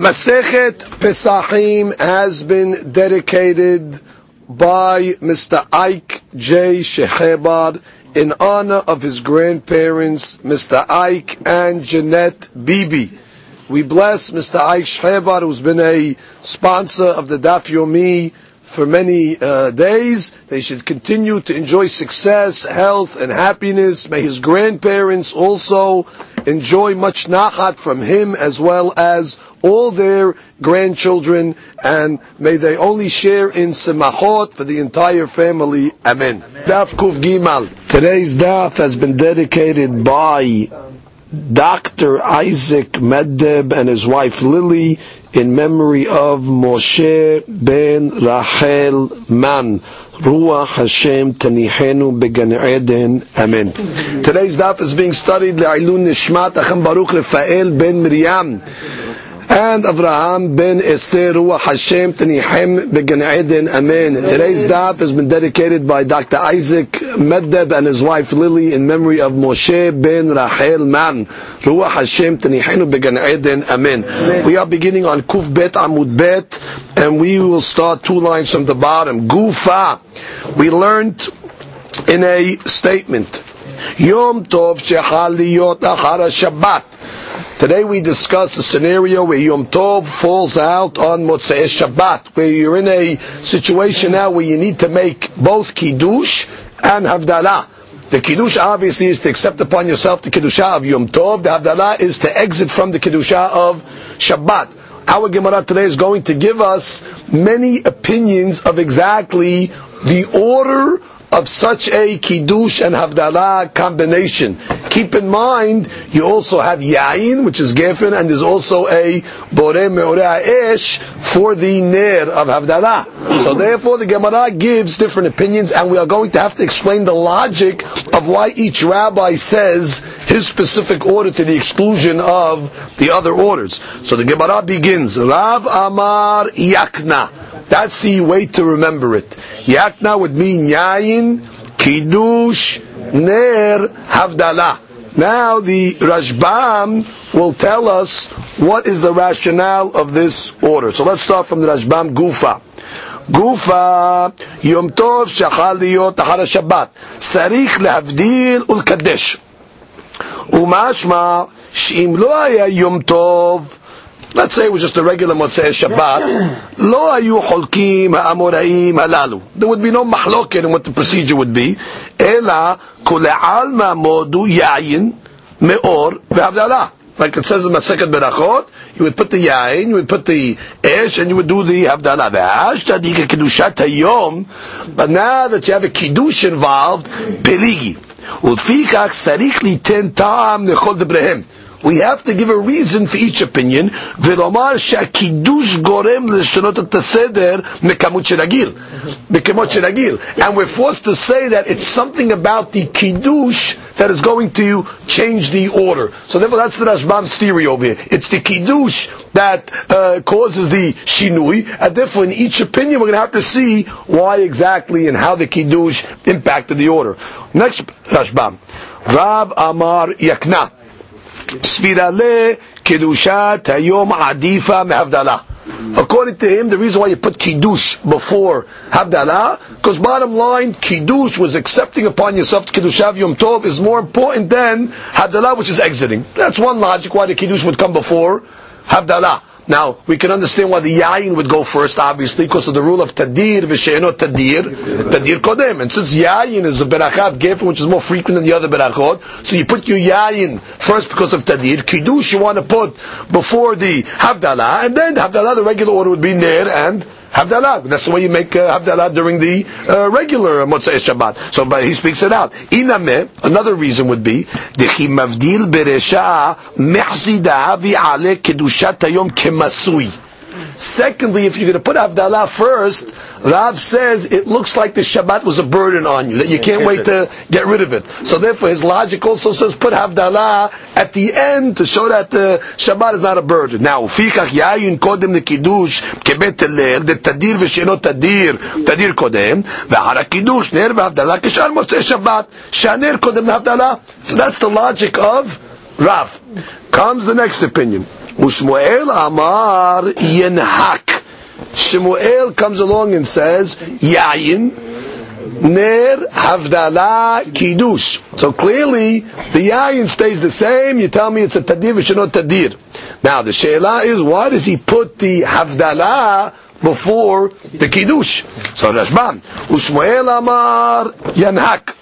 Masechet Pesachim has been dedicated by Mr. Ike J. Shehebar in honor of his grandparents, Mr. Ike and Jeanette Bibi. We bless Mr. Ike Shehebar, who's been a sponsor of the Daf Yomi for many uh, days. They should continue to enjoy success, health, and happiness. May his grandparents also enjoy much nachat from him as well as all their grandchildren, and may they only share in semachot for the entire family. Amen. Daf Kuf Gimal. Today's daf has been dedicated by Dr. Isaac Meddeb and his wife Lily in memory of Moshe ben Rachel Man. Ruach Hashem Tanihenu Began Eden. Amen. Today's daf is being studied Le'ilui Nishmat Acham Baruch Rafael ben Miriam and Avraham ben Esther Ruach Hashem Tanihem Began Eden. Amen. Today's daf has been dedicated by Dr. Isaac Meddeb and his wife Lily in memory of Moshe ben Rachel Man. Ruach Hashem Tanihenu Began Eden. Amen. We are beginning on Kuf Bet Amud Bet and we will start two lines from the bottom. Gufa. We learned in a statement. Yom Tov Shechal Liyot Achar Shabbat. Today we discuss a scenario where Yom Tov falls out on Motzei Shabbat, where you're in a situation now where you need to make both Kiddush and Havdalah. The Kiddush obviously is to accept upon yourself the Kiddusha of Yom Tov. The Havdalah is to exit from the Kiddusha of Shabbat. Our Gemara today is going to give us many opinions of exactly the order of such a kiddush and havdalah combination. Keep in mind, you also have yain, which is gefen, and there's also a bore me'oreh esh for the ner of havdalah. So therefore, the Gemara gives different opinions, and we are going to have to explain the logic of why each rabbi says his specific order to the exclusion of the other orders. So the Gemara begins, Rav Amar Yakna. That's the way to remember it. Yakna would mean yain, kiddush, ner, havdalah. Now the Rashbam will tell us what is the rationale of this order. So let's start from the Rashbam Gufa. גופה, יום טוב שחל להיות אחר השבת, צריך להבדיל ולקדש. ומשמע שאם לא היה יום טוב, let's say it was just a regular Motzei Shabbat, לא היו חולקים האמוראים הללו. There would be no מחלוקת in what the procedure would be, אלא כולי עלמא מודו יין, מאור והבדלה. Like it says in Masechet Berachot, you would put the yain, you would put the esh, and you would do the havdalah. V'ashtadika kedushat hayom, but now that you have a kiddush involved, peligi. ולפיכך צריך ליתן טעם לכל דבריהם. We have to give a reason for each opinion, ולומר שהקידוש גורם לשנות את הסדר מכמות של הגיל. מכמות של הגיל. And we're forced to say that it's something about the kiddush that is going to change the order. So therefore that's the Rashbam's theory over here. It's the kiddush that uh, causes the shinui, and therefore in each opinion we're going to have to see why exactly and how the kiddush impacted the order. Next Rashbam. Rab Amar Yakna. Hayom adifa. According to him, the reason why you put kiddush before havdalah, because bottom line, kiddush was accepting upon yourself kiddush yom tov is more important than havdalah, which is exiting. That's one logic why the kiddush would come before havdalah. Now, we can understand why the yain would go first, obviously, because of the rule of tadir, v'she'enot tadir, tadir kodem. And since yain is a berachat gefen, which is more frequent than the other berachot, so you put your yain first because of tadir. Kiddush you want to put before the havdalah, and then the havdalah, the regular order would be ner and Havdalah. That's the way you make uh, Havdalah during the uh, regular Motzei Shabbat. So, but he speaks it out. Iname, another reason would be, Dechi mavdil beresha mehzida vi'ale kedushat hayom kemasui. Secondly, if you're going to put Havdalah first, Rav says it looks like the Shabbat was a burden on you, that you can't wait to get rid of it. So therefore his logic also says put Havdalah at the end to show that the Shabbat is not a burden. Now, לפיכך יין קודם kebet כבית הלל, tadir ושאינו tadir tadir kodem ואחר הקידוש ner והבדלה כשאר מוצאי Shabbat shaner kodem להבדלה. So that's the logic of Rav. Comes the next opinion. Ushmuel Amar Yenhak. Shmuel comes along and says, Yayin Ner Havdala Kiddush. So clearly, the Yayin stays the same. You tell me it's a Tadir, it's not Tadir. Now the Sheila is, why does he put the Havdala before the Kiddush? So Rashbam, Ushmuel Amar Yanhak.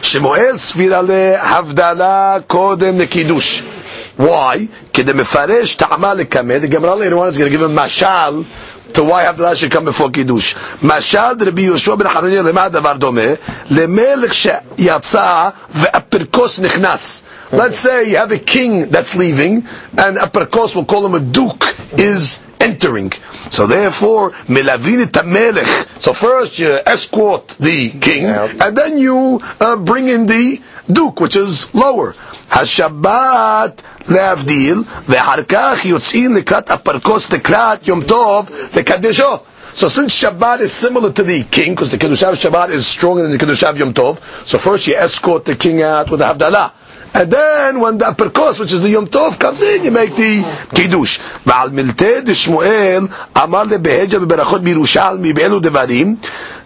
Shmuel Sfirale Havdala Kodem the Kiddush. Why? The Gemara later on is going to give him mashal to why have the should come before Kiddush. Mashal Rabbi Yeshua ben Hananiah lema davar domeh lemelech sheyatza ve'aperkos nichnas. Let's say you have a king that's leaving, and a perkos, we'll call him a duke, is entering. So therefore, milavin tamelech. So first you escort the king, and then you uh, bring in the duke, which is lower. השבת להבדיל, ואחר כך יוצאים לקראת הפרקוס לקראת יום טוב לקדשו. So since Shabbat is similar to the king, because the Kiddush Shabbat is stronger than the Kiddush Yom Tov, so first you escort the king out with the Havdalah. And then when the upper course, which is the Yom Tov, comes in, you make the Kiddush. ועל מלטה דשמואל אמר לבהג'ה בברכות בירושלמי באלו דברים,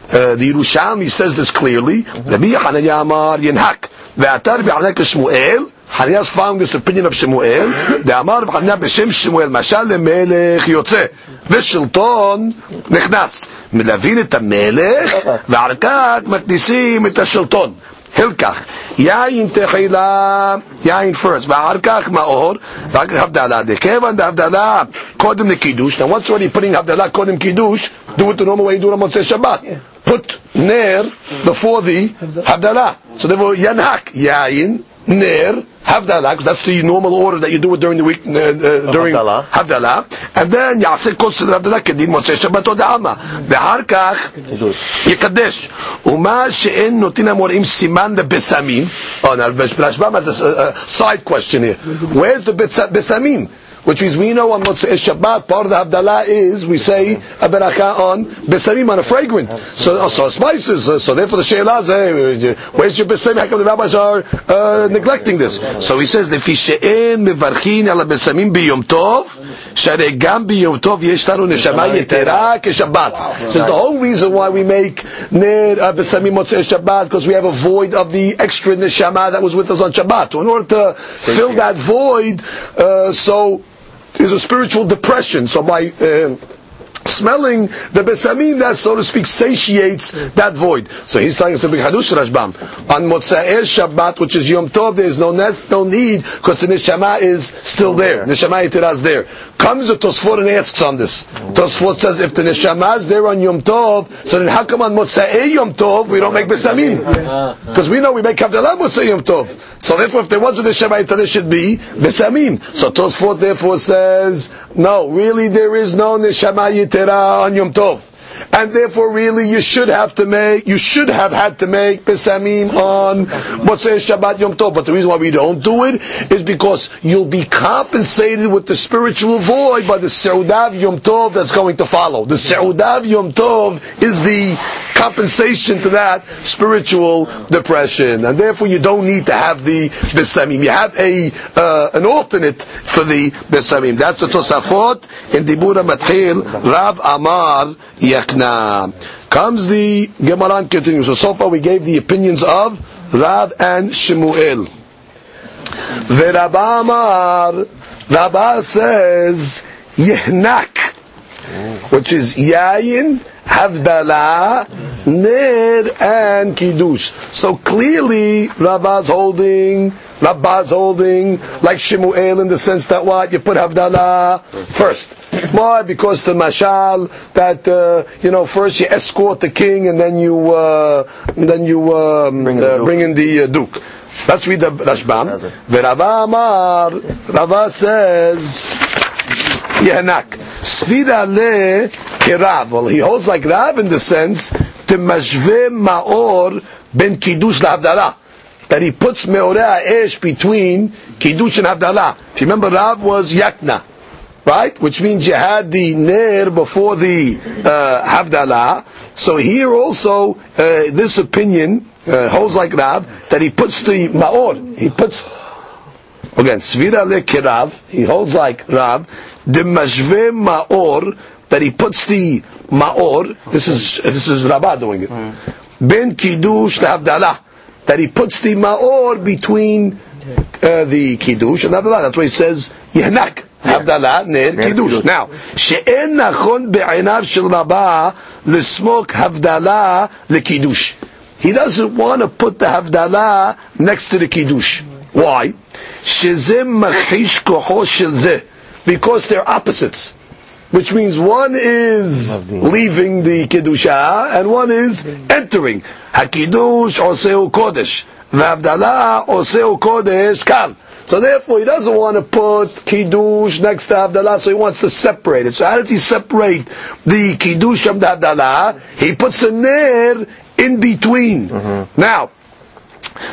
the Yerushalmi says this clearly, רבי חנניה אמר ינהק, ואתה רבי חנניה כשמואל, חניאס found this opinion of שמואל, דאמר רבי חנניה בשם שמואל, משל למלך יוצא, ושלטון נכנס. מלווין את המלך, ועל כך מכניסים את השלטון. הלקח, יין תחילה, יין first, ואחר כך מאור, ואחר כך הבדלה. דכיוון דהבדלה קודם לקידוש, now once already putting הבדלה קודם קידוש, do it the normal way you do it on מוצאי שבת. Put ner before the הבדלה. So therefore ינהק, יין, ner, Havdalah, because that's the normal order that you do it during the week, uh, uh, during Havdalah. And then יעשה כוס של הבדלה כדין מוצאי שבת או דעמה. ואחר כך יקדש. ומה שאין נותנים המוראים סימן לבשמים, oh, now Rashbam has a, a side question here. Where's the besamim? Which means we know on Motzei Shabbat, part of the Havdalah is, we say a beracha on Besamim, on a fragrant. So, oh, so spices, so therefore the She'elah is, hey, where's your Besamim? How come the rabbis are uh, neglecting this? So he says, לפי שאין מברכים על הבשמים ביום טוב, שהרי גם ביום טוב יש לנו נשמה יתרה כשבת. Says the whole reason why we make נר הבשמים מוצאי Shabbat because we have a void of the extra neshama that was with us on Shabbat. So in order to fill that void, uh, so is a spiritual depression. So by uh, smelling the besamim that, so to speak, satiates that void. So he's telling us a big hadush Rashbam. On Motzei Shabbat, which is Yom Tov, there is no, no need because the neshama is still there. Neshama Yitirah is there. Comes the Tosfot and asks on this. Tosfot says if the neshama is there on Yom Tov, so then how come on Motzei Yom Tov we don't make besamim? Because we know we make Havdalah Motzei Yom Tov. So therefore, if there was a neshama Yitirah, there should be besamim. So Tosfot therefore says, no, really there is no neshama Yitirah on Yom Tov and therefore really you should have to make, you should have had to make Besamim on Motzei Shabbat Yom Tov. But the reason why we don't do it is because you'll be compensated with the spiritual void by the Seudav Yom Tov that's going to follow. The Seudav Yom Tov is the compensation to that spiritual depression. And therefore you don't need to have the Besamim. You have a, uh, an alternate for the Besamim. That's the Tosafot in Dibura Matchil, Rav Amar yakna. Comes the Gemara and continues. So, so far we gave the opinions of Rav and Shemuel. The Rabba Amar, Rabba says, Yehnak, which is Yayin, Havdalah, Ner, and Kiddush. So clearly, Rabba's holding Rabbah's holding like Shemuel in the sense that what you put Havdalah first. Why? Because the mashal that uh, you know first you escort the king and then you uh, and then you um, bring, in uh, bring, in the uh, duke. Let's read the Rashbam. Verava Amar, Rava says, Yanak. Svida le kirav. Well, he holds like Rav in the sense, to mashve maor ben kiddush la that he puts meorah esh between kiddush and havdalah. If you remember, Rav was yakna, right? Which means you had the ner before the uh, havdalah. So here also, uh, this opinion uh, holds like Rav that he puts the maor, he puts Again, svira le kirav, he holds like Rav, the mashve ma'or, that he puts the ma'or, this is, this is Rabbah doing it, ben kiddush lehavdalah, that he puts the ma'or between uh, the kiddush and havdalah. That's why he says yehnak, havdalah, ner, kiddush. Now, she'en nachon be'einav shel Rabbah l'smok havdalah lekiddush. He doesn't want to put the havdalah next to the kiddush. Why? Shezem machish koho shel Because they're opposites. Which means one is leaving the kiddusha and one is entering. Hakidush oseu kodesh. V'avdalah oseu kodesh kal. So therefore, he doesn't want to put kiddush next to Havdalah, so he wants to separate it. So how does he separate the kiddush from the Havdalah? He puts a ner in between. Mm-hmm. Now,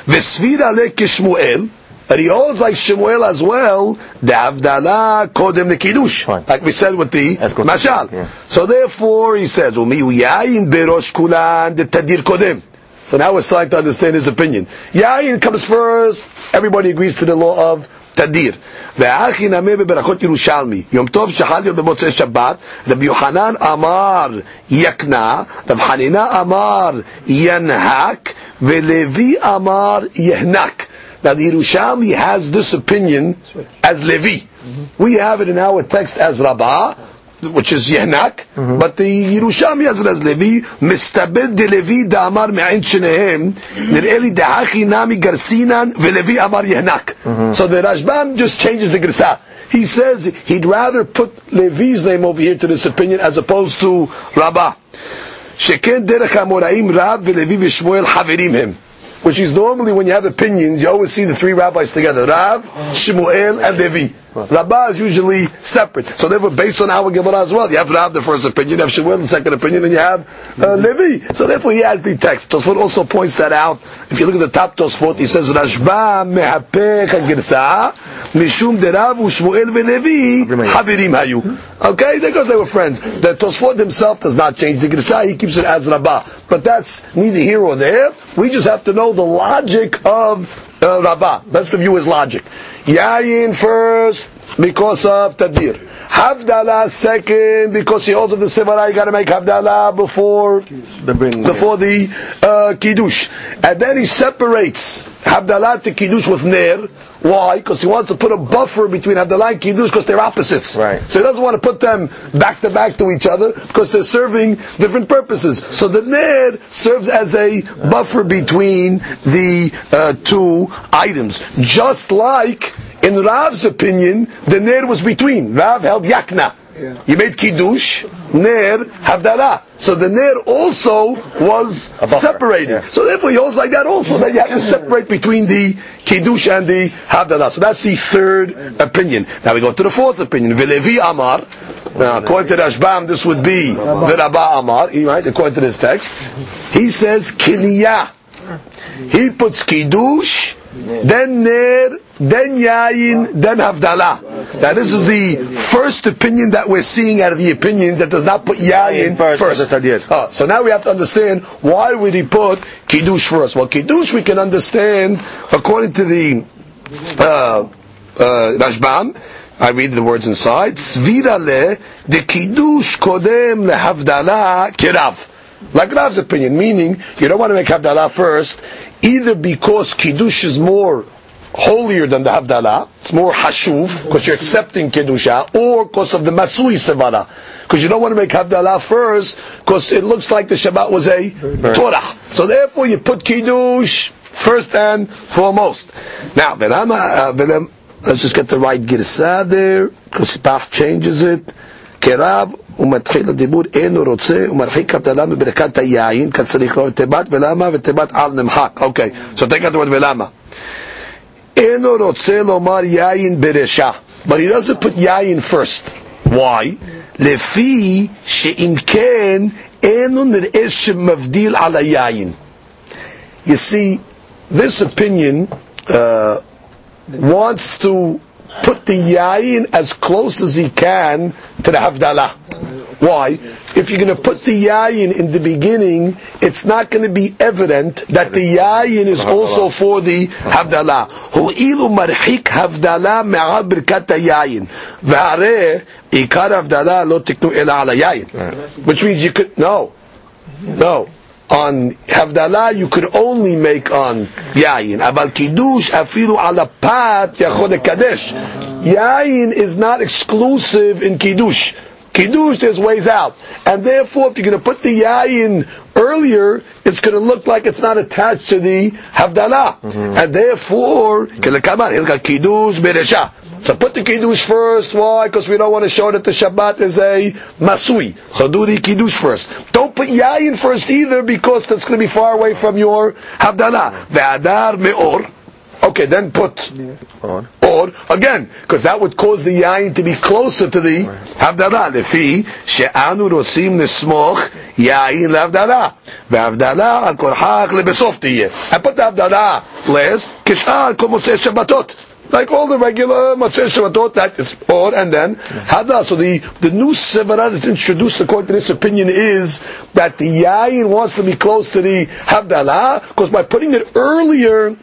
v'svira le kishmuel, but he holds like Shemuel as well, the Avdala Kodem the Kiddush. Like we said with the Mashal. Yeah. So therefore he says, Umi Yayin Berosh Kulan the Tadir Kodem. So now we're starting to understand his opinion. Yayin comes first, everybody agrees to the law of Tadir. והאחי נמה בברכות ירושלמי, יום טוב שחל להיות במוצאי שבת, רבי יוחנן אמר יקנה, רב חנינה אמר ינהק, ולוי אמר יהנק. Now the Yerushalmi has this opinion as Levi. Mm-hmm. We have it in our text as Rabbah, which is Yehnak, mm-hmm. but the Yerushalmi has it as Levi. Mistabed de Levi da amar me'ain shenehem, nir'eli de'achi nami garsinan ve'levi amar Yehnak. Mm-hmm. So the Rashbam just changes the Gersa. He says he'd rather put Levi's name over here to this opinion as opposed to Rabbah. שכן דרך המוראים רב ולוי ושמואל חברים הם which is normally when you have opinions, you always see the three rabbis together, Rav, Shmuel, and Levi. Rabbah is usually separate. So therefore, based on our Gemara as well, you have Rav the first opinion, you have Shmuel the second opinion, and you have uh, Levi. So therefore, he has the text. Tosfot also points that out. If you look at the top Tosfot, he says, Rashba mehapech ha mishum derav u'shmuel ve'levi havirim hayu. Okay, because they were friends. The Tosfot himself does not change the Girsa, he keeps it as Rabbah. But that's neither here or there. We just have to know the logic of uh, Rabbah. The view his logic. Yayin first because of Tadir. Havdalah second because he holds of the Sevara, you got to make Havdalah before the before the uh, Kiddush. And then he separates Havdalah to Kiddush with Ner. Why? Because he wants to put a buffer between Havdalah and Kiddush because they're opposites. Right. So he doesn't want to put them back to back to each other because they're serving different purposes. So the Ner serves as a buffer between the uh, two items. Just like in Rav's opinion, the Ner was between. Rav held Yakna. Yeah. You made Kiddush, Ner, Havdalah. So the Ner also was separated. Yeah. So therefore he holds like that also, that you have to separate between the Kiddush and the Havdalah. So that's the third opinion. Now we go to the fourth opinion. Velevi Amar. Now according to Rashbam, this would be Virabah Amar, right, according to this text. He says Kiniyah. He puts Kiddush, then Ner, then Yayin, then Havdalah. Now this is the first opinion that we're seeing out of the opinions that does not put Yayin first. Oh, so now we have to understand why would he put Kiddush first? Well, Kiddush we can understand according to the uh, uh, Rashbam. I read the words inside. Svira le de Kiddush kodem le Havdalah kirav. Like Rav's opinion, meaning you don't want to make Havdalah first, either because Kiddush is more holier than the Havdalah, it's more Hashuv, because you're accepting Kiddusha, or because of the Masui Sevara. Because you don't want to make Havdalah first, because it looks like the Shabbat was a Torah. So therefore you put Kiddush first and foremost. Now, uh, let's just get the right Girsa there, because Bach changes it. כרב ומתחיל הדיבור אינו רוצה ומרחיק אבטלה מברכת היין כצריך לו תיבת ולמה ותיבת על נמחק אוקיי, so take out the word ולמה אינו רוצה לומר יין ברשע but he doesn't put יין first why? לפי שאם כן אינו נראה שמבדיל על היין you see this opinion uh, wants to put the yayin as close as he can to the Havdalah. Why? If you're going to put the yayin in the beginning, it's not going to be evident that the yayin is also for the Havdalah. Hu'ilu marhik Havdalah ma'a birkata ikar Havdalah lo tiknu ila ala. Which means you could, no. No. On Havdalah, you could only make on Yayin. Aval Kiddush, afilu ala pat, yachod kadesh. Yayin is not exclusive in Kiddush. Kiddush, there's ways out. And therefore, if you're going to put the Yayin earlier, it's going to look like it's not attached to the Havdalah. Mm-hmm. And therefore, Beresha. So put the kiddush first. Why? Because we don't want to show that the Shabbat is a masui. So do the kiddush first. Don't put yayin first either, because that's going to be far away from your havdalah. The adar meor. Okay, then put or, or again, because that would cause the yain to be closer to the havdalah. Lefi she'anu rosim nesmoch yain lehavdalah. Ve'havdalah al korhach lebesof tiyeh. I put the havdalah last. Kishar kol motzei Shabbatot like all the regular Motzei Shabbatot, that is or and then Hada. So the, the new Sivara that's introduced according to this opinion is that the yain wants to be close to the Havdalah, because by putting it earlier,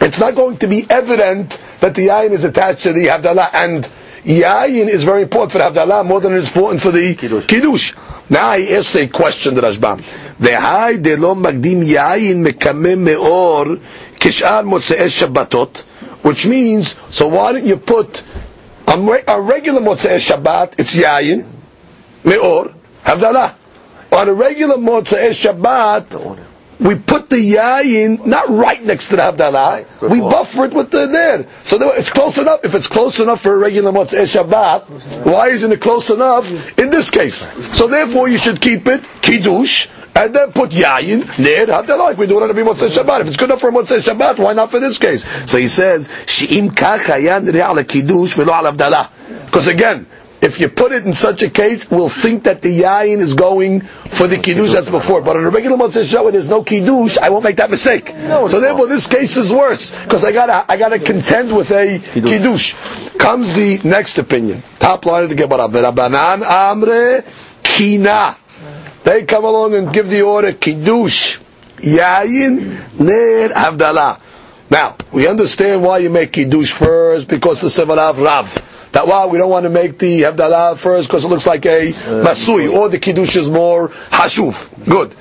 it's not going to be evident that the yain is attached to the Havdalah, and yain is very important for the Havdalah more than it is important for the Kiddush. Kiddush. Now he asks a question to Rashbam. והי דלא מקדים יין מקמם מאור כשאר מוצאי שבתות which means, so why don't you put a, a regular Motzei Shabbat, it's Yayin, Me'or, Havdalah. On a regular Motzei Shabbat, we put the yayin not right next to the Havdalah, right, we buffer it with the there. So it's close enough. If it's close enough for a regular Motzei eh, Shabbat, why isn't it close enough in this case? So therefore you should keep it Kiddush, and then put yayin near havdalah like we do it on every Motzei eh, Shabbat. If it's good enough for Motzei eh, Shabbat, why not for this case? So he says she'im kach hayan ala kiddush velo al havdalah. Because again, if you put it in such a case, we'll think that the yain is going for the kiddush that's before. But on a regular Motzei Shabbat, where there's no kiddush, I won't make that mistake. No, so therefore, this case is worse because I gotta I gotta contend with a kiddush. Comes the next opinion. Top line of the Gemara. Rabbanan amre kina. They come along and give the order kiddush, yain ner, havdalah. Now we understand why you make kiddush first because the sevarav rav that wow, we don't want to make the Havdalah first because it looks like a Masui, or the Kiddush is more Hashuv. Good.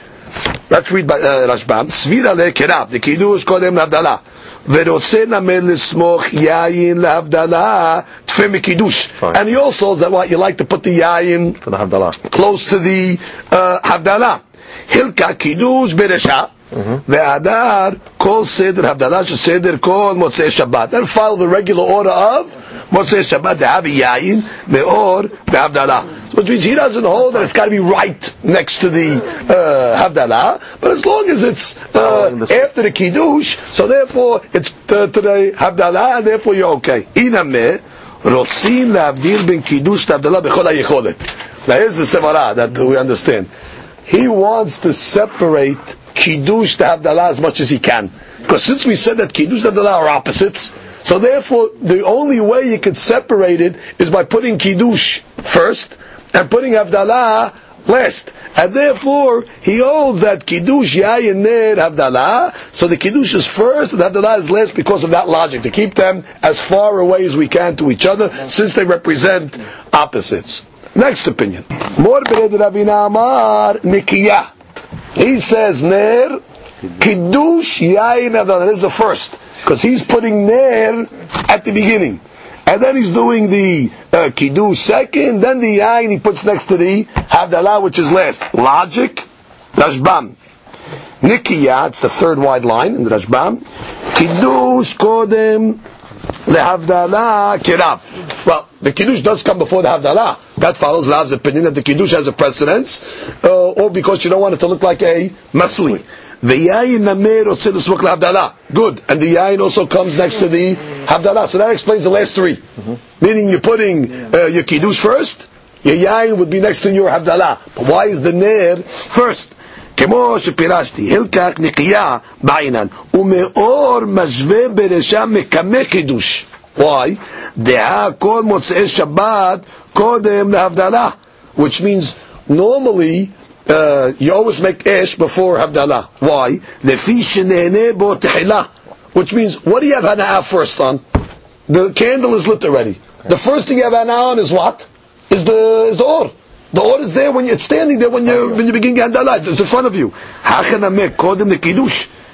Let's read by uh, Rashbam. Svira the Kiddush kodem Havdalah. ורוצה נמל yayin יין tfe me kiddush. And he also says that what you like to put the yayin close to the uh, הבדלה. kiddush קידוש The adar called seder הבדלה של kol כל shabbat. And follow the regular order of מוצאי שבת, דהבי יין, מאור והבדלה. Which means he doesn't hold that it's got to be right next to the uh, Havdalah, but as long as it's uh, after the Kiddush, so therefore it's to, to the Havdalah, and therefore you're okay. Inameh, רוצים להבדיל בין קידוש להבדלה בכל היכולת. Now here's the Sevara that we understand. He wants to separate Kiddush to Havdalah as much as he can. Because since we said that Kiddush and Havdalah are opposites, so therefore the only way you could separate it is by putting Kiddush first, and putting Havdalah last. And therefore, he holds that Kiddush Yayin Ner Havdalah, so the Kiddush is first and Havdalah is last because of that logic, to keep them as far away as we can to each other, since they represent opposites. Next opinion. He says Ner Kiddush Yayin Havdalah. This is the first, because he's putting Ner at the beginning and then he's doing the uh, kiddush second, then the yain he puts next to the havdalah, which is last. Logic, Rashbam. Nikiya, it's the third wide line in the Rashbam. Kiddush kodem lehavdalah kirav. Well, the kiddush does come before the havdalah. That follows Rav's opinion that the kiddush has a precedence, uh, or because you don't want it to look like a masui. The yain namer רוצה לסמוך להבדלה. Good. And the yain also comes next to the havdalah. So that explains the last 3 mm-hmm. Meaning you're putting uh, your kiddush first, your yain would be next to your havdalah. But why is the ner first? כמו שפירשתי, הלקח נקייה בעינן, ומאור משווה ברשם מקמא קידוש. Why? דעה כל מוצאי שבת קודם להבדלה. Which means normally uh, you always make esh before Havdalah. Why? Which means, what do you have hana'ah first on? The candle is lit already. The first thing you have hana'ah on is what? Is the, is the or. The or is there when you're standing there when you when you begin Gandallah. It's in front of you.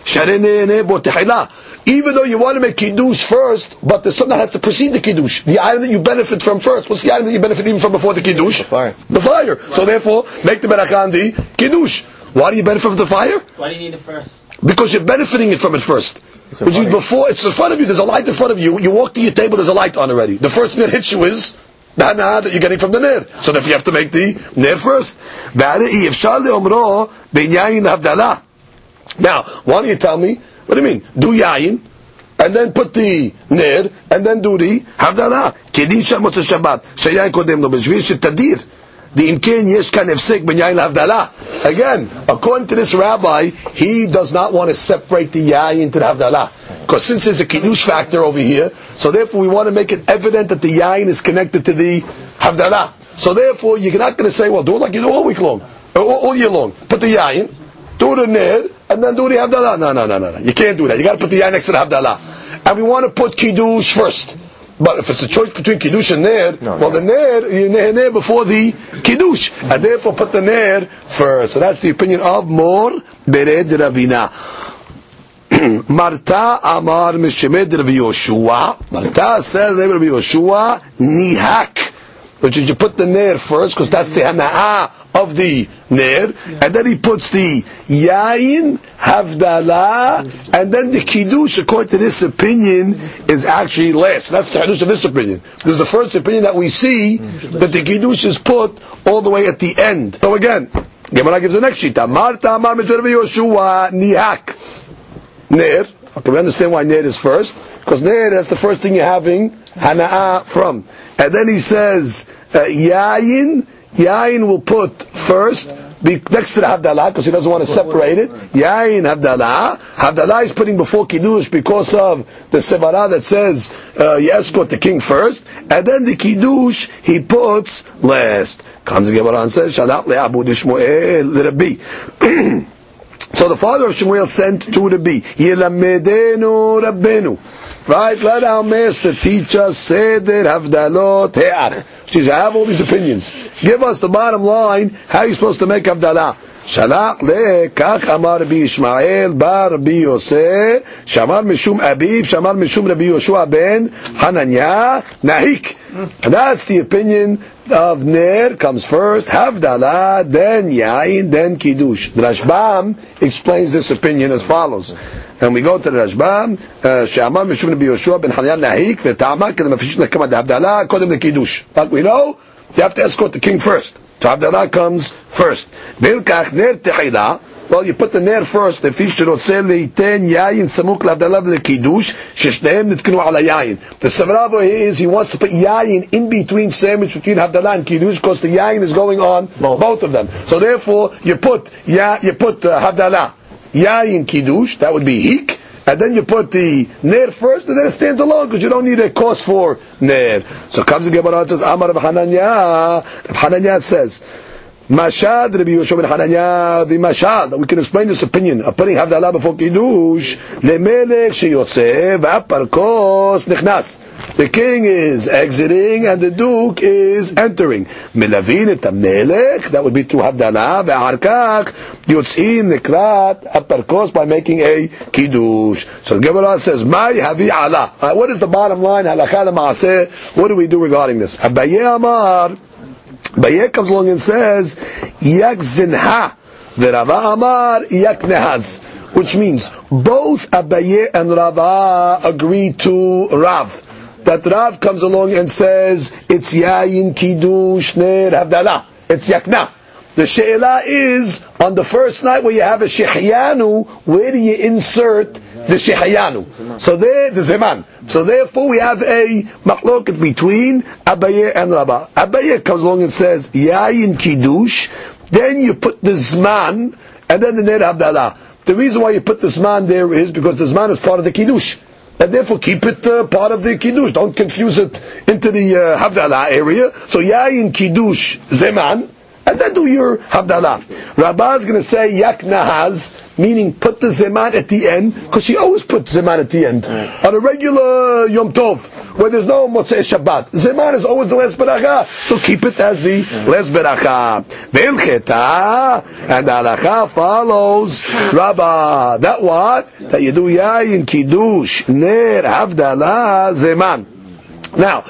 Kodem the kiddush. Even though you want to make kiddush first, but the something that has to precede the kiddush. The item that you benefit from first. What's the item that you benefit even from before the kiddush? The fire. The fire. So therefore, make the beracha on the kiddush. Why do you benefit from the fire? Why do you need it first? Because you're benefiting it from it first. Which means before it's in front of you, there's a light in front of you. You walk to your table, there's a light on already. The first thing that hits you is the hana that you're getting from the ner. So therefore you have to make the ner first. Now, why don't you tell me? What do you mean? Do yayin, and then put the ner, and then do the havdalah. Kedisha motzei Shabbat. Shayayin kodem lo b'shvil shetadir. The imken yesh kan efsek ben yayin havdalah. Again, according to this rabbi, he does not want to separate the yayin to the havdalah. Because since there's a kiddush factor over here, so therefore we want to make it evident that the yayin is connected to the havdalah. So therefore, you're not going to say, well, do it like you do all week long, all, all year long. Put the yayin, do the ner, and then do the Havdalah. No, no, no, no, no. You can't do that. You got to put the Yah next to the Havdalah. And we want to put Kiddush first. But if it's a choice between Kiddush and Ner, no, well, the Ner, you Ner, ner before the Kiddush. And therefore put the Ner first. So that's the opinion of Mor Bered Ravina. Marta Amar Mishemed Rabbi Yoshua. Marta says Rabbi Yoshua, Nihak which is you put the ner first, because that's the hana'ah of the ner, and then he puts the yain, havdalah, and then the kiddush, according to this opinion, is actually last. That's the kiddush of this opinion. This is the first opinion that we see that the kiddush is put all the way at the end. So again, Gemara gives the next shita. Marta amar Yoshua nihak. Ner. Okay, we understand why ner is first, because ner is the first thing you're having hana'ah from. And then he says, uh, Yayin, Yayin will put first, be next to the Havdalah, because he doesn't want to separate it. Yayin, Havdalah. Havdalah is putting before Kiddush because of the Sevara that says, uh, you escort the king first. And then the Kiddush, he puts last. Comes the Gemara and says, Shalat le'abud Ishmael Rabbi. So the father of Shmuel sent to Rabbi, Yelamedenu Rabbenu. Right? Let our master teach us Seder Havdalot He'ach. Geez, I have all these opinions. Give us the bottom line, how are you supposed to make Havdalah? שלח לכך אמר רבי ישמעאל בא רבי יוסף שאמר משום אביו שאמר משום רבי יהושע בן חנניה נהיק and that's the opinion of Ner comes first, Havdalah, then Yain, then Kiddush. The Rashbam explains this opinion as follows. And we go to the Rashbam, שאמר משום רבי יהושע בן חנניה נהיק וטעמה כדי מפשיט לקמת Havdalah, קודם לקידוש. But we know, you have to escort the king first. So Havdalah comes first. Vilkach ner tehila, well, you put the ner first, לפי שרוצה ליתן יין סמוך להבדלה ולקידוש, ששניהם נתקנו על היין. The Savrava is, he wants to put yayin in between sandwich between Havdalah and Kiddush, because the yayin is going on both, both of them. So therefore, you put, ya, you put uh, Havdalah, yayin Kiddush, that would be hik, and then you put the ner first, and then it stands alone because you don't need a cost for ner. So comes the Gemara and says, Amar Reb Hananya. Reb Hananya says, Mashad Rabbi Yoshua ben Hananya, the Mashad, we can explain this opinion of putting Havdalah before Kiddush, Lemelech sheyotze v'aparkos nechnas. The king is exiting and the duke is entering. Melavin et that would be through Havdalah, ve'arkach yotzim nekrat aparkos by making a Kiddush. So the Gemara says, Mai havi Allah. Uh, what is the bottom line? Halakha What do we do regarding this? Abaye Amar, Baye comes along and says, Yak zinha, the Rava Amar, Yak nehaz. Which means, both Abaye and Rava agree to Rav. That Rav comes along and says, it's Yayin Kiddush Ner Havdalah. It's Yakna. The She'ela is, on the first night where you have a Shehyanu, where do you insert the Shehyanu? So there, the Zeman. So therefore we have a machloket between Abaye and Rabbah. Abaye comes along and says, Yayin Kiddush, then you put the Zman, and then the Ner Havdalah. The reason why you put the Zman there is because the Zman is part of the Kiddush. And therefore keep it uh, part of the Kiddush. Don't confuse it into the uh, Havdalah area. So Yayin Kiddush Zeman, and then do your Havdalah. Rabbah is going to say Yak Nahaz, meaning put the Zeman at the end, because she always puts Zeman at the end. On a regular Yom Tov, where there's no Motzei Shabbat, Zeman is always the last beracha, so keep it as the last beracha. Ve'ilcheta, and halacha follows Rabbah. That what? That you do Yayin, Kiddush, Ner, Havdalah, Zeman. Now,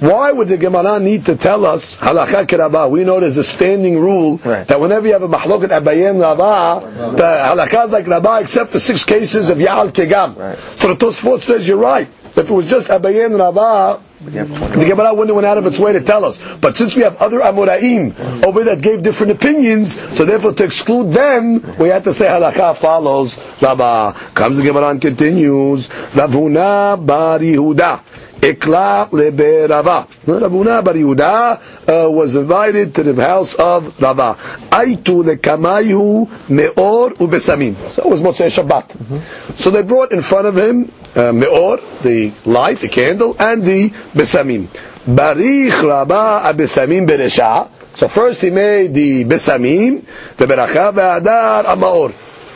why would the Gemara need to tell us halakha kirabah? We know there's a standing rule Right. that whenever you have a mahloket abayim rabah, the halakha is like rabah except for six cases of ya'al kegam. Right. So the Tosfot says you're right. If it was just abayim rabah, the Gemara wouldn't have went out of its way to tell us. But since we have other Amoraim over that gave different opinions, so therefore to exclude them, we had to say halakha follows Rabba. Comes the Gemara and continues. Ravuna bar Yehuda. Ikla lebe Rava. Ravuna bar Yehuda uh, was invited to the house of Rava. Aitu lekamayu meor ubesamim. So it was Motzei Shabbat. So they brought in front of him uh, meor, the light, the candle, and the besamim. Barich Rabba abesamim beresha. So first he made the besamim, the beracha ve'adar amaor.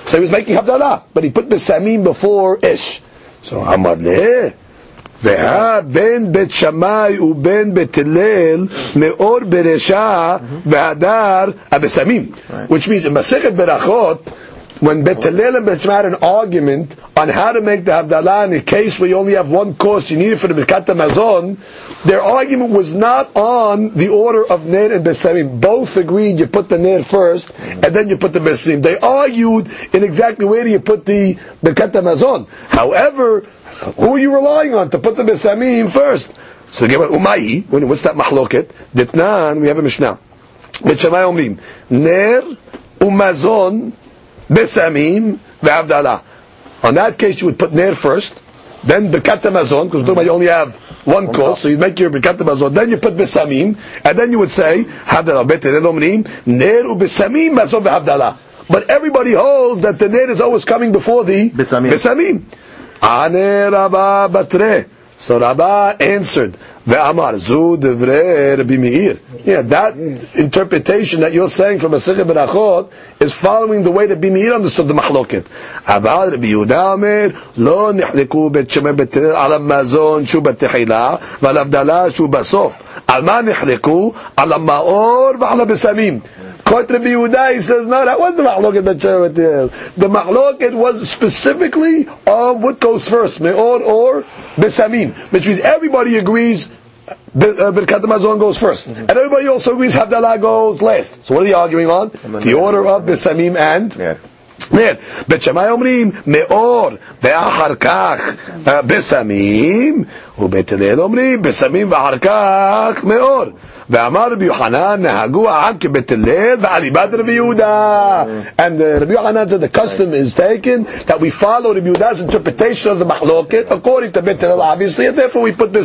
So he was making havdalah, but he put besamim before ish. So Amar leh. והא בין בית שמאי ובין בית הלל מאור ברשע והדר הבשמים. Which means in Masechet Berachot, when Bet Hillel and Bet Shammai had an argument on how to make the Havdalah in a case where you only have one course, you need it for the Birkat Hamazon, their argument was not on the order of Ner and Besamim. Both agreed you put the Ner first, and then you put the Besamim. They argued in exactly where do you put the Birkat Hamazon. However, who are you relying on to put the besamim first? So again, Umayi, what's that mahloket? Ditnan, we have a Mishnah. בית שמאי אומרים, umazon besamim ve'avdala. On that case, you would put ner first, then birkat because you only have one, course, so you make your birkat hamazon, then you put besamim, and then you would say havdalah. Bet Hillel omrim ner ubesamim mazon ve'avdala. But everybody holds that the ner is always coming before the besamim. besamim. Ane Rabba Batre. So Rabba answered, Ve'amar zu devre Rabbi Meir. Yeah, that interpretation that you're saying from Masechet Berachot is following the way that Rabbi Meir understood the mahloket. אבל רבי יהודה אומר, לא נחלקו בית שמאי בית הלל על המזון שהוא בתחילה ועל הבדלה שהוא בסוף. על מה נחלקו? על המאור ועל הבשמים. Kot Rabbi Yehuda, he says, no, that was the machloket that Shevet The machloket was specifically on what goes first, me'or or besamim, which means everybody agrees uh, Birkat Hamazon goes 1st mm-hmm. and everybody also agrees Havdalah goes last. So what are they arguing on? The order of Besamim and. Yeah. כן, בית שמאי אומרים מאור ואחר besamim בסמים, ובית הלל אומרים בסמים ואחר ואמר רבי יוחנן, נהגו העם ועליבת רבי יהודה. And uh, Rabbi said the custom is taken that we follow Rabbi Yehuda's interpretation of the Mahloket according to Bet Hillel, obviously, and therefore we put the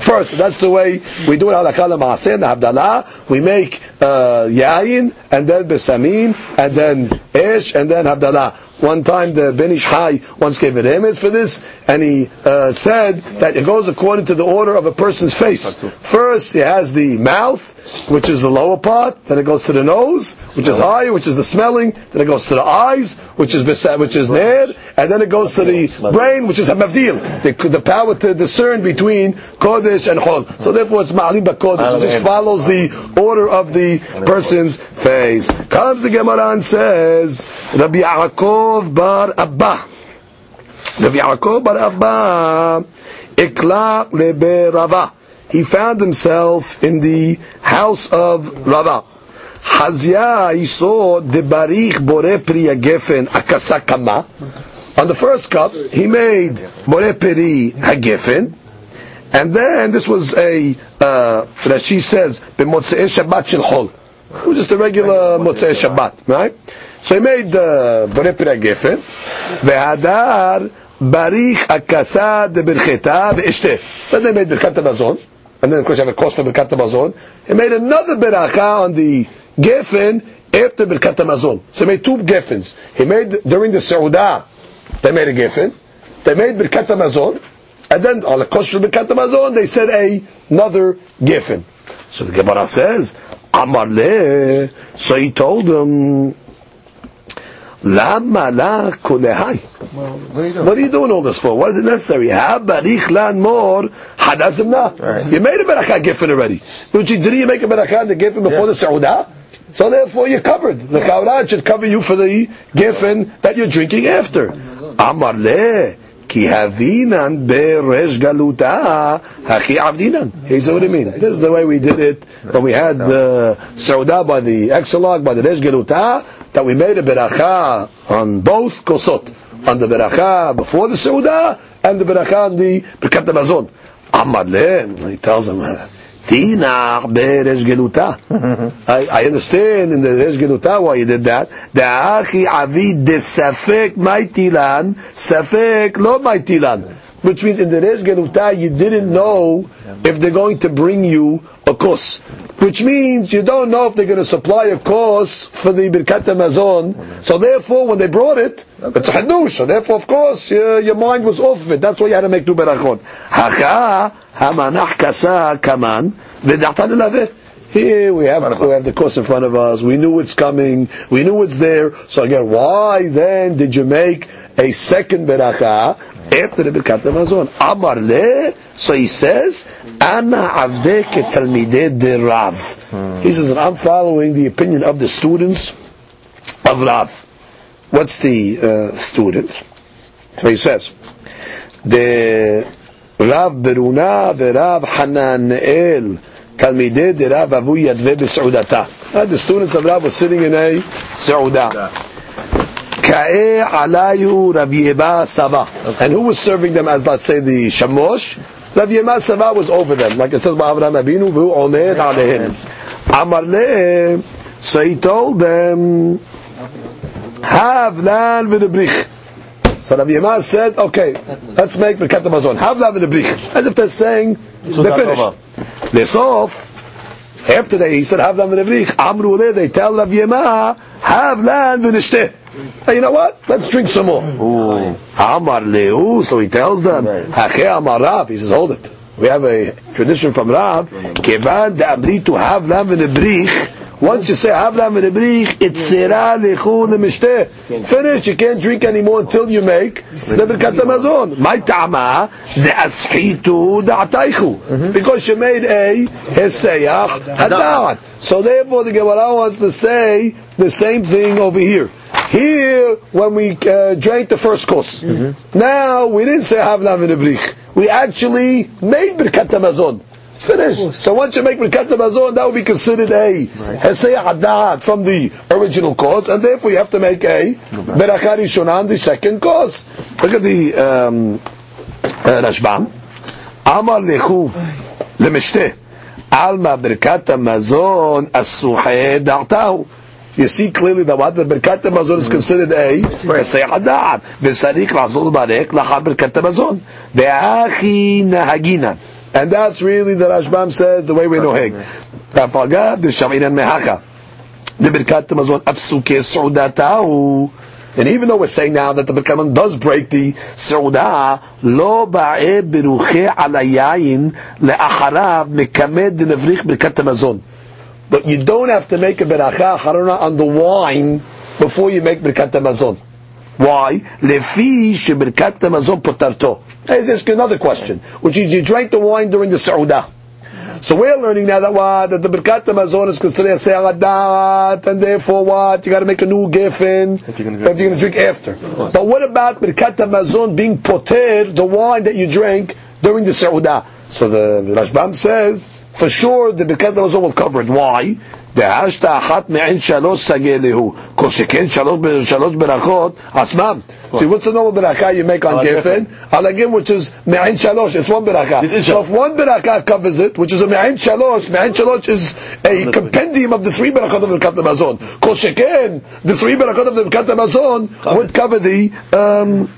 first. That's the way we do it. Halakha Ma'aseh, Havdalah, we make uh, Yain, and then Besamim, and then Ish, and then Havdalah. One time the Ben Ish Hai once gave an image for this, and he uh, said that it goes according to the order of a person's face. First, he has the mouth, which is the lower part, then it goes to the nose, which is high, which is the smelling, then it goes to the eyes, which is which is ner, and then it goes to the brain, which is hamavdil, the, the power to discern between kodesh and hol. So therefore, it's ma'alim b'kodesh. It just follows the order of the person's face. Comes the Gemara and says, Rabbi Yaakov bar Abba. Rabbi Yaakov bar Abba, ikla lebe Rava. He found himself in the house of Rava. Hazia, he saw the barich bore priya gefen akasa kama. On the first cup, he made bore peri hagefen, and then this was a uh, Rashi says b'motzei Shabbat shel chol. Was just a regular motzei Shabbat, right? So he made uh, bore peri hagefen, ve'adar barich akasa de bircheta ve'ishteh. Then they made birkat hamazon, and then of course you have a cost of birkat. He made another beracha on the gefen after birkat hamazon. So he made two gefens. He made during the Saudah, they made a gefen. They made birkat hamazon, and then on the of birkat hamazon they said a, another gefen. So the Gemara says, Amar le. So he told him, Lama la kulehai. What are you doing all this for? What is it necessary? Habarich lan mor hadazim na. You made a beracha giffen already. Did you make a beracha the giffen before the Saudah? So therefore you're covered. The Chaurah should cover you for the giffen that you're drinking after. Amar le. Ki havinan beresh galuta haki avdinan. He said, what you mean? This is the way we did it when we had the uh, by the Exilarch, by the Resh that we made a beracha on both kosot. On the beracha before the Saudah, and the beracha on the. Amar le. He tells him, Tinach beresh geluta. I understand in the resh geluta why you did that. Da'achi avid de safek maitilan, safek lo maitilan. Which means in the resh geluta you didn't know if they're going to bring you a kos. Which means you don't know if they're going to supply a course for the Birkat Mazon. So therefore when they brought it, it's a hadush. So therefore of course your, your mind was off of it. That's why you had to make two berachot. Haka hamanach kasa kaman here we have we have the course in front of us. We knew it's coming. We knew it's there. So again, why then did you make a second beracha after the Birkat Hamazon? Amar le. So he says, Ana avdeke talmidei de Rav. Hmm. He says, I'm following the opinion of the students of Rav. What's the uh, student? So he says, the Rav Beruna veRav Hananel talmidei de Rav avu yadve b'seudata. Uh, the students of Rav were sitting in a Sauda. Ka'e alayu rav Yehba Sava, And who was serving them as, let's say, the shamosh? Rav Yeba Sava was over them. Like it says by Avraham Abinu, v'hu omer alehim. Amar Lehem, so he told them, have lan v'nebrich. So Rav Yema said, okay, let's make Birkat Hamazon. Have lan v'nebrich. As if they're saying, they're finished. Lesof, after they, he said, have lan v'nebrich. Amru le, they tell Rav Yema, have lan v'neshteh. Hey, you know what? Let's drink some more. Amar Leu, so he tells them, Hache Amar Rav, he says, hold it. We have a tradition from Rav, Kevan Amri to have lam in a brich. Once you say have lam in a brich, it's sera lechu lemishteh. Finish, you can't drink anymore until you make the Birkat Hamazon. My ta'ama, the ashitu da'ataichu. Mm-hmm. Because you made a heseyach hadat. So therefore the Gemara wants to say the same thing over here. Here, when we uh, drank the first course, mm-hmm. now we didn't say Havlav in Ibrich. We actually made Birkat Hamazon. Finished. So once you make Birkat Hamazon, that would be considered a Hesei Hadat from the original course, and therefore you have to make a Berakah Rishonah the second course. Look at the um, uh, Rashbam. Amar Lechu Lemishteh. Alma Birkat Hamazon Asuhe Da'tahu. You see clearly that what the Birkat Hamazon is considered a Hesei Hadat. V'sarik Lazul Barek Lachar Birkat Hamazon. Ve'achi Nahaginan. And that's really the Rashbam says the way we know Heg. Tafagav Shaminan Mehacha. The Birkat Hamazon Afsuke Su'udatahu. And even though we're saying now that the Birkat does break the Su'udah, lo ba'e biruche alayayin le'acharav mekamed nevrich Birkat Hamazon. But you don't have to make a beracha harana on the wine before you make birkat hamazon. Why? Lefi shebirkat hamazon potarto. There's this another question, which is you drank the wine during the Saudah. So we're learning now that what that the birkat hamazon is considered a se'adat, and therefore what you got to make a new giffen if you're going to drink after. But what about birkat hamazon being poter, the wine that you drank during the Saudah? So the Rashbam says for sure the Birkat Hamazon will cover it. Why? דהשת אחת מעין שלוש סגי להו. כל שכן שלוש ברכות עצמם. See, what's the normal beracha you make on Geffen? Alagim, which is me'ain shalosh. It's one beracha. So if one beracha covers it, which is a me'ain shalosh, me'ain shalosh is a compendium of the three berachot of the Birkat Hamazon. Kol sheken, the three berachot of the Birkat Hamazon would cover the um,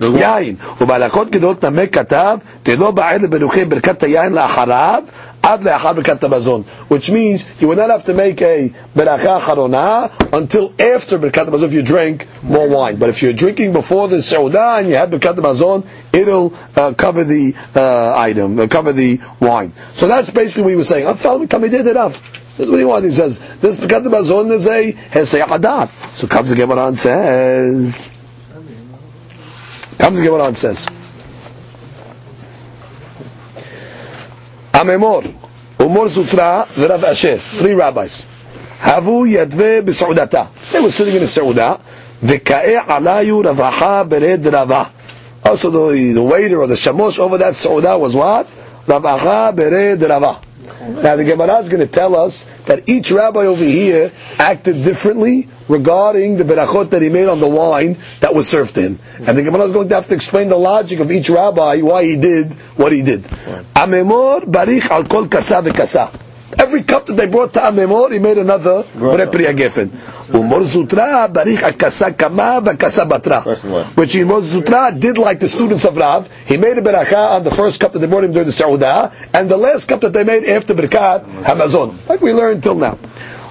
יין. ובהלכות גדולות נמק כתב, תלא בעד לברוכי ברכת היין לאחריו, ad le'achar b'kat which means you would not have to make a beracha charona until after the hamazon if you drink more wine. But if you're drinking before the seudah and you had berakat hamazon, it'll uh, cover the uh, item, uh, cover the wine. So that's basically what he was saying. I'm following Tamidei Derav. That's what he wants. He says this berakat hamazon is a hesei adat. So comes the Gemara and says, comes the Gemara and says. Amemor, Umor Zutra, Rav Asher, three rabbis. Havu Yadve B'Saudata. They were sitting in a Saudah. V'ka'e alayu ravaha bered rava. Also the, the waiter or the shamosh over that Saudah was what? Ravaha bered rava. Now the Gemara is going to tell us that each rabbi over here acted differently regarding the berachot that he made on the wine that was served to him. And the Gemara is going to have to explain the logic of each rabbi why he did what he did. Amemor barich al kol kasa v'kasa. Every cup that they brought to Amemor, he made another Bore Priya Gefen. Umor Zutra, Barich Akasa Kama, Vakasa Batra. Which Umor Zutra did like the students of Rav. He made a beracha on the first cup that they brought him during the Saudah, and the last cup that they made after Birkat Hamazon. Like we learned till now.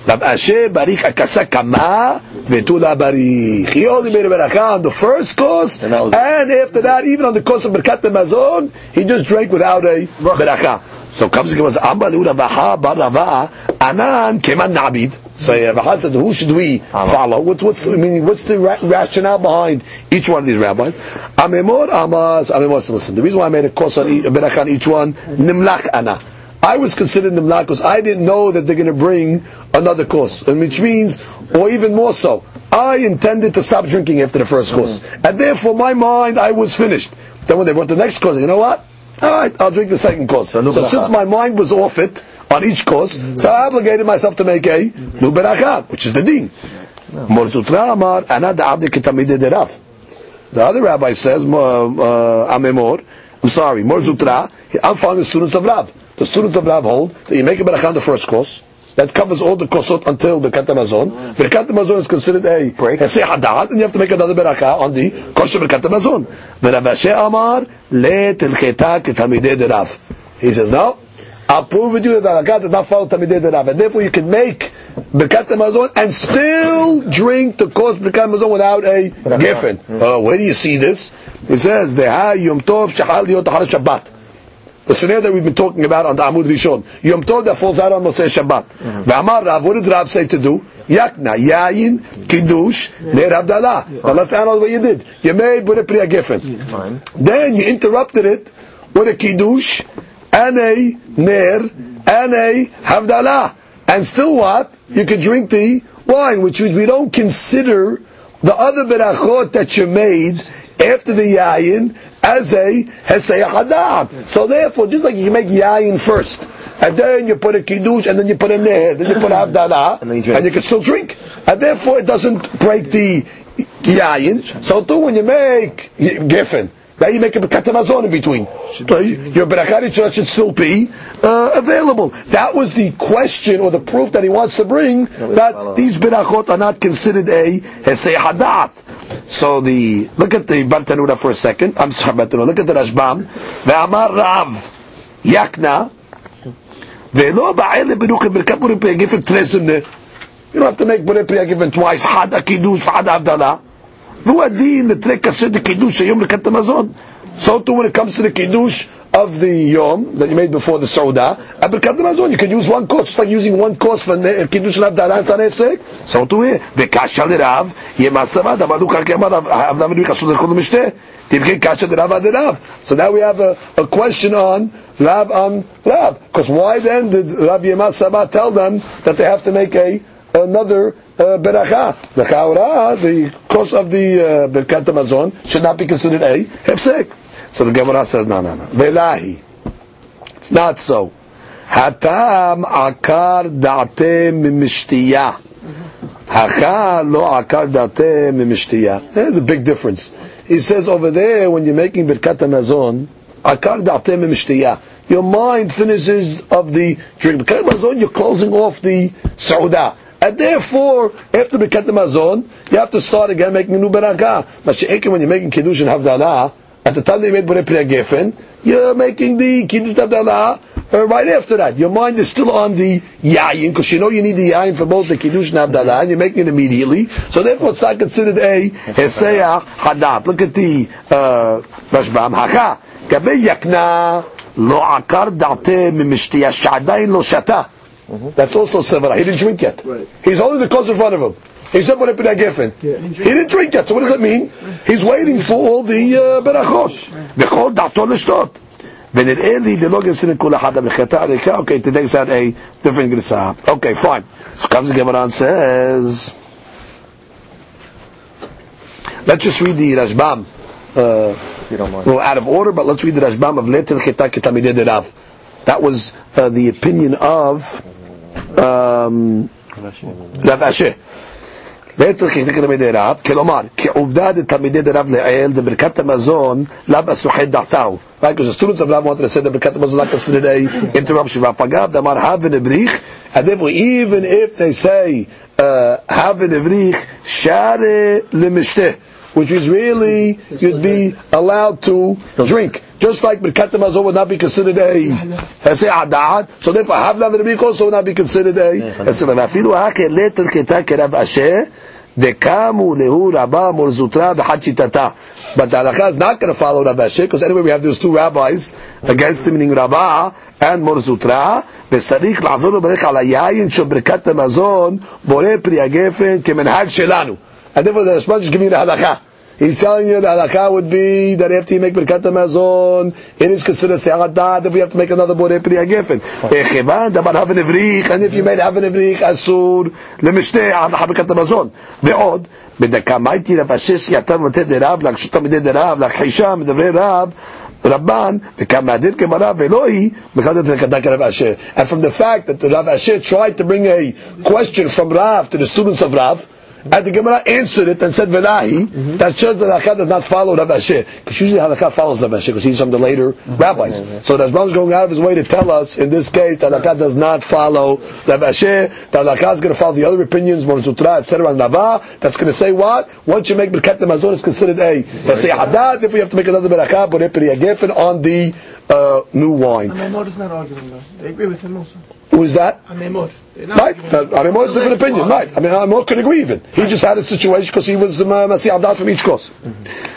Rav Asher Barich Akasa Kama, Vetula Barich. He only made a beracha on the first course, and, after that, even on the course of Birkat Hamazon, he just drank without a beracha. So comes the was Amba Baha Barava Anan Keman Nabid. So Baha said, who should we follow? What's what's I mean, what's the ra- rationale behind each one of these rabbis? Amemor Amas Amemor. Listen, the reason why I made a course on each, on each one Nimlach Ana. I was considered Nimlach because I didn't know that they're going to bring another course, and which means, or even more so, I intended to stop drinking after the first course, and therefore my mind I was finished. Then when they brought the next course, you know what? All right, I'll drink the second course. So, so since my mind was off it on each course, so I obligated myself to make a nu beracha, which is the deen. Morzutra amar anad abdi ketamide derav. The other rabbi says, uh, uh, Amemor, I'm sorry, Morzutra, I'm following the students of Rav. The students of Rav hold that you make a beracha on the first course, that covers all the kosot until Birkat Hamazon. Birkat Hamazon is considered a Hesei Hadat, and you have to make another beracha on the kosher Birkat Hamazon. V'Ravashe Amar le telcheta ketamidei derav. He says, no, I'll prove with you that beracha does not follow tamidei derav, and therefore you can make Birkat Hamazon and still drink the kosher Birkat Hamazon without a geffen. Uh, where do you see this? He says, Deha Yom Tov Shahal Yot Shabbat the scenario that we've been talking about on the Amud Rishon. Yom Tov that falls out on Motzei Shabbat. Mm-hmm. V'amar Rav, what did Rav say to do? Yakna, Yayin, Kiddush, Ner Havdalah. Now let's analyze what you did. You made Bure Priya Geffen. Then you interrupted it with a Kiddush, and a Ner, and a Havdalah. And still what? You can drink the wine, which means we don't consider the other berachot that you made after the yayin as a hesei hadad. So therefore, just like you make yayin first, and then you put a kiddush, and then you put a ner, then you put a havdalah, and, and, you can still drink, and therefore it doesn't break the yayin. So too, when you make geffen, now you make a katamazon in between. So your berachah should still be uh, available. That was the question or the proof that he wants to bring that these berachot are not considered a hesei hadat. So the look at the Bartanura for a second. I'm sorry, Bartanura. Look at the Rashbam. Ve'amar Rav Yakna ve'lo ba'ele beruch birkat burim peyagifin tresim You don't have to make burim peyagifin twice. Had a kiddush, had avdala. והוא הדין לתרי קשה דקידוש היום לקט המזון. So too when it comes to the kiddush of the yom that you made before the sauda, you can use one course, Start using one course for kiddush rav next sanefsek. So too here, v'kasha lerav yemasavad amaluk the avnavir b'kasud the mishteh. So now we have a, a question on Rab on um, Rab. Because why then did Rabbi Yemaz Sabah tell them that they have to make a another uh, beracha. The chaura, the course of the uh, Birkat Hamazon, should not be considered a hefsek. So the Gemara says, no, no, no. Velahi. It's not so. Hatam akar da'ate mimishtiya. Haka lo akar da'ate mimishtiya. There's a big difference. He says over there, when you're making Birkat Hamazon, akar da'ate mimishtiya. Your mind finishes of the drink. Birkat Hamazon, you're closing off the saudah. And therefore, after Birkat Mazon, you have to start again making a new barakah. But when you're making Kiddush and Havdalah, at the time they made Borei Pnei Gefen, you're making the Kiddush Havdalah uh, right after that. Your mind is still on the Yayin, because you know you need the Yayin for both the Kiddush and Havdalah, and you're making it immediately. So therefore it's not considered a Heseach Hadat. Look at the uh, Rashbam. Haka, Gabe Yakna, Lo Akar Da'te Mimishtiya Sha'adain Lo Shata. That's also sevara. He didn't drink yet. Right. He's holding the kos in front of him. He said, "What happened to Geffen?" He didn't drink yet. So what does that mean? He's waiting for all the uh, berachot. וכל דעתו לשתות. ונראה לי ללא גרסין כל אחד המחייתה הריקה. Okay, today's had a different גרסה. Okay, fine. So comes the Gemara and says, let's just read the Rashbam. Uh, If you don't mind. a little out of order, but let's read the Rashbam of Letel Chita Ketamidei de Rav. That was uh, the opinion of um, Rav Asher. Letel Chita Ketamidei de Rav, כלומר, כעובדה דתלמידי דרב לעיל, דברכת המזון, לאו אסוחי דעתהו. Right, because the students of Rav wanted to say that ברכת המזון not considered a interruption. ואף דמר הווה נבריך, and therefore even if they say uh, הווה נבריך, שרה למשתה. Which is really, you'd be allowed to drink. Just like Birkat Mazon would not be considered a Hesei Adad, so therefore Havla V'Rabik also would not be considered a Hesei ואפילו האחר לית הלכתה כרב אשר, דקמו להו רבה מול זוטרה בחד שיטתה. But the halakha is not going to follow Rav Asher, because anyway we have those two rabbis against him, meaning Rabbah and Mor Zutra, וצריך לעזור לו בדרך על היין של ברכת המזון, בורא פרי הגפן כמנהג שלנו. And therefore the Rashban is giving you the halakha. He's telling you the halakha would be that after you make Birkat HaMazon, it is considered Se'arat Da'at if we have to make another Borei Pri HaGefen. Echevan, dabar Haven Evrich, and if you made Haven Evrich, Asur, למשתה עד לחבקת המזון. ועוד, בדקה מה הייתי רב אשר סייעתר ונותן דרב, להקשות תלמידי דרב, להכחישה מדברי רב, רבן, וכמה הדין גמרא ולא היא, בכלל זה כדאי כרב אשר. And from the fact that the Rav Asher tried to bring a question from Rav to the students of Rav, and the Gemara answered it and said Velahi, that shows that Halakha does not follow Rav Asher. Because usually Halakha follows Rav Asher, because he's from the later rabbis. So the Rashbam is going out of his way to tell us, in this case, that Halakha does not follow Rav Asher, that Halakha is going to follow the other opinions, Mor Zutra, etc., and Rava, that's going to say what? Once you make Birkat Mazon, it's considered a Yasei Hadad, if we have to make another Berakah, Borei Peri Gefen on the uh, new wine. Amemor is not arguing though. They agree with him also. Who is that? Amemor. They're Right. arguing. I mean, more is a different opinion. Right. I mean, Amor could agree even. He just had a situation because he was um, Masih Adad from each course.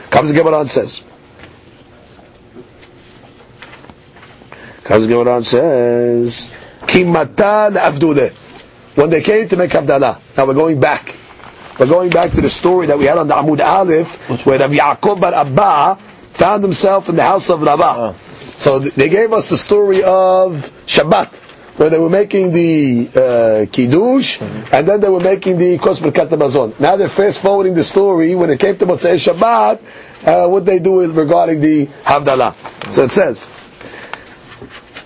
Comes the Gemara and says. Comes the Gemara and says. Kimata le'avduleh. When they came to make Havdalah. Now we're going back. We're going back to the story that we had on the Amud Aleph, where Rav Yaakov bar Abba found himself in the house of Rava. So they gave us the story of Shabbat, where they were making the uh, kiddush, mm-hmm. and then they were making the kos berkat. Now they're fast forwarding the story when it came to Motzei Shabbat. Uh, what they do regarding the havdalah? So it says,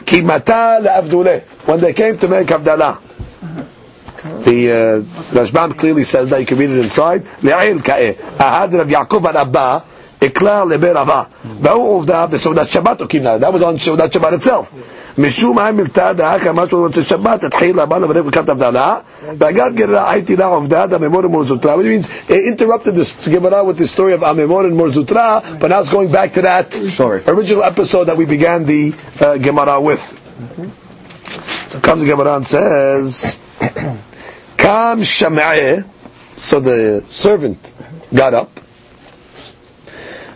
"Kimata leavdule." When they came to make havdalah, uh-huh. the uh, Rashbam clearly says that you can read it inside. Ahad and Abba אקלר לבי רבה. והוא עובדה בסעודת שבת או קיבלה. That was on סעודת שבת itself. משום מה מלתא דאחר משהו רוצה שבת, תתחיל לבא לברך ברכת הבדלה, ואגב גררה הייתי לה עובדה דממור ומורזוטרה, which means it interrupted this Gemara with the story of Amemor and Morzutra, but now it's going back to that Sorry. original episode that we began the uh, Gemara with. So comes the Gemara and says, Kam Shama'eh, so the servant got up,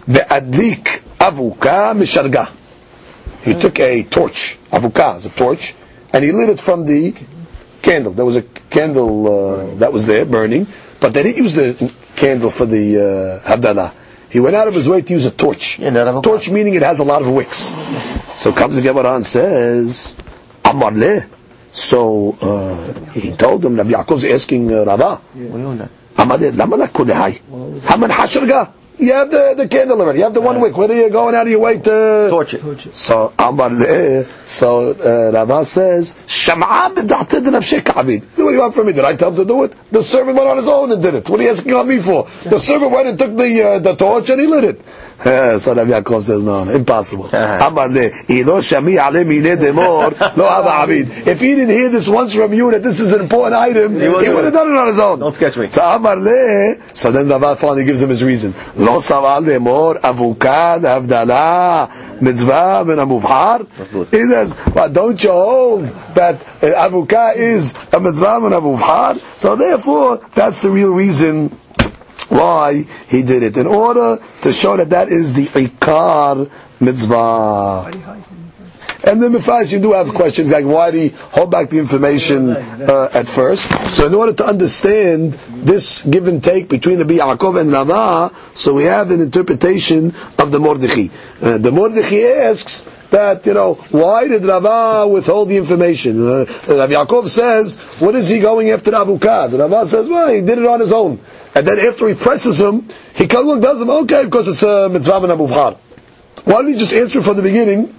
Ve'adlik avuka misharga. He took a torch, avuka is a torch, and he lit it from the candle. There was a candle uh, that was there burning, but they didn't use the candle for the uh, Havdalah. He went out of his way to use a torch. Torch meaning it has a lot of wicks. So comes the Gemara and says, Amar leh. So uh, he told him, Rabbi Yaakov's asking uh, Rava, Amar leh, lama la kulehai? Haman hasharga? You have the, the candle already. You have the one wick. What are you going out of your way to Torch it. so Amar leh, so uh, Rava says, Sham'a b'da'tid nafshei ka'abid. What do you want from me? Did I tell him to do it? The servant went on his own and did it. What are you asking on me for? The servant went and took the uh, the torch and he lit it. Uh, so Rabbi Yaakov says, no, no impossible. Amar leh, ilo shami ale mine demor, lo hava. If he didn't hear this once from you that this is an important item, he, wouldn't would have done it on his own. Don't sketch me. So Amar leh, so then Rava finally gives him his reason. Lo saval lemor avukad avdala mitzvah min amuvhar. good. He says, but don't you hold that uh, avukah is a mitzvah min amuvhar? So therefore, that's the real reason why he did it in order to show that that is the ikar mitzvah. And then Mefash, you do have questions like why do you hold back the information uh, at first? So in order to understand this give and take between Rabbi Yaakov and Rava, so we have an interpretation of the Mordechai. Uh, the Mordechai asks that, you know, why did Rava withhold the information? Uh, Rabbi Yaakov says, what is he going after Avukad? Rava says, well, he did it on his own. And then after he presses him, he comes along tells him, okay, because it's a mitzvah and Abubhar. Why don't you just answer from the beginning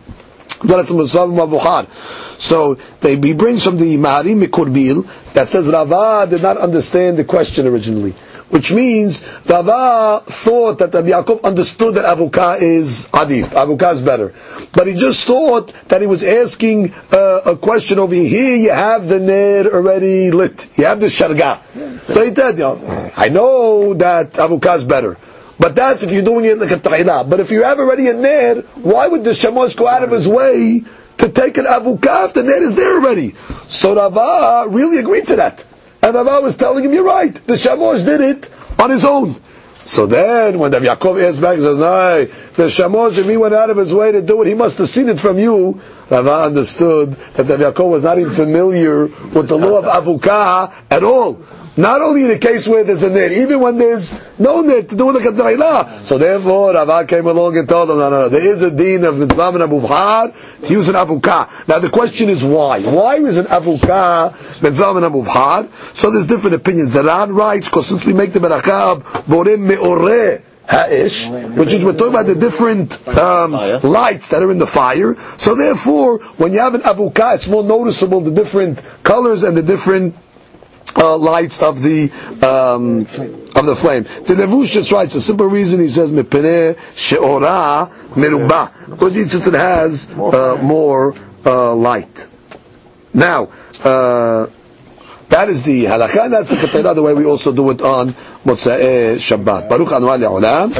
So they, he brings from the Maharim Mikurbil that says Rava did not understand the question originally. Which means Rava thought that Rabbi Yaakov understood that Avuka is Adif, Avuka is better. But he just thought that he was asking uh, a question over here. You have the Ner already lit. You have the Sharga. So he said, you I know that Avuka is better. But that's if you're doing it like a ta'ila. But if you have already a ner, why would the shamosh go out of his way to take an avuka if the ner is there already? So Rava really agreed to that. And Rava was telling him, you're right, the shamosh did it on his own. So then, when Rabbi Yaakov asks back, he says, no, the shamosh, if he went out of his way to do it, he must have seen it from you. Rava understood that Rabbi Yaakov was not even familiar with the law of avuka at all. Not only in a case where there's a net, even when there's no net to do with the kadayla. So therefore, Rava came along and told them, no, no, no, there is a deen of mitzvah and abuvhar to use an avukah. Now the question is why? Why is an avukah mitzvah and abuvhar? So there's different opinions. The Ran writes, because since we make the barakah of borim me'oreh, Ha'ish, which is we're talking about the different um, lights that are in the fire. So therefore, when you have an avukah, it's more noticeable the different colors and the different uh, lights of the um, of the flame. The Levush just writes a simple reason. He says mepene sheora meruba because it has uh, more uh, light. Now. Uh, that is the halakha, and that's the katayla, the way we also do it on Motzei Shabbat. Baruch Anu Olam.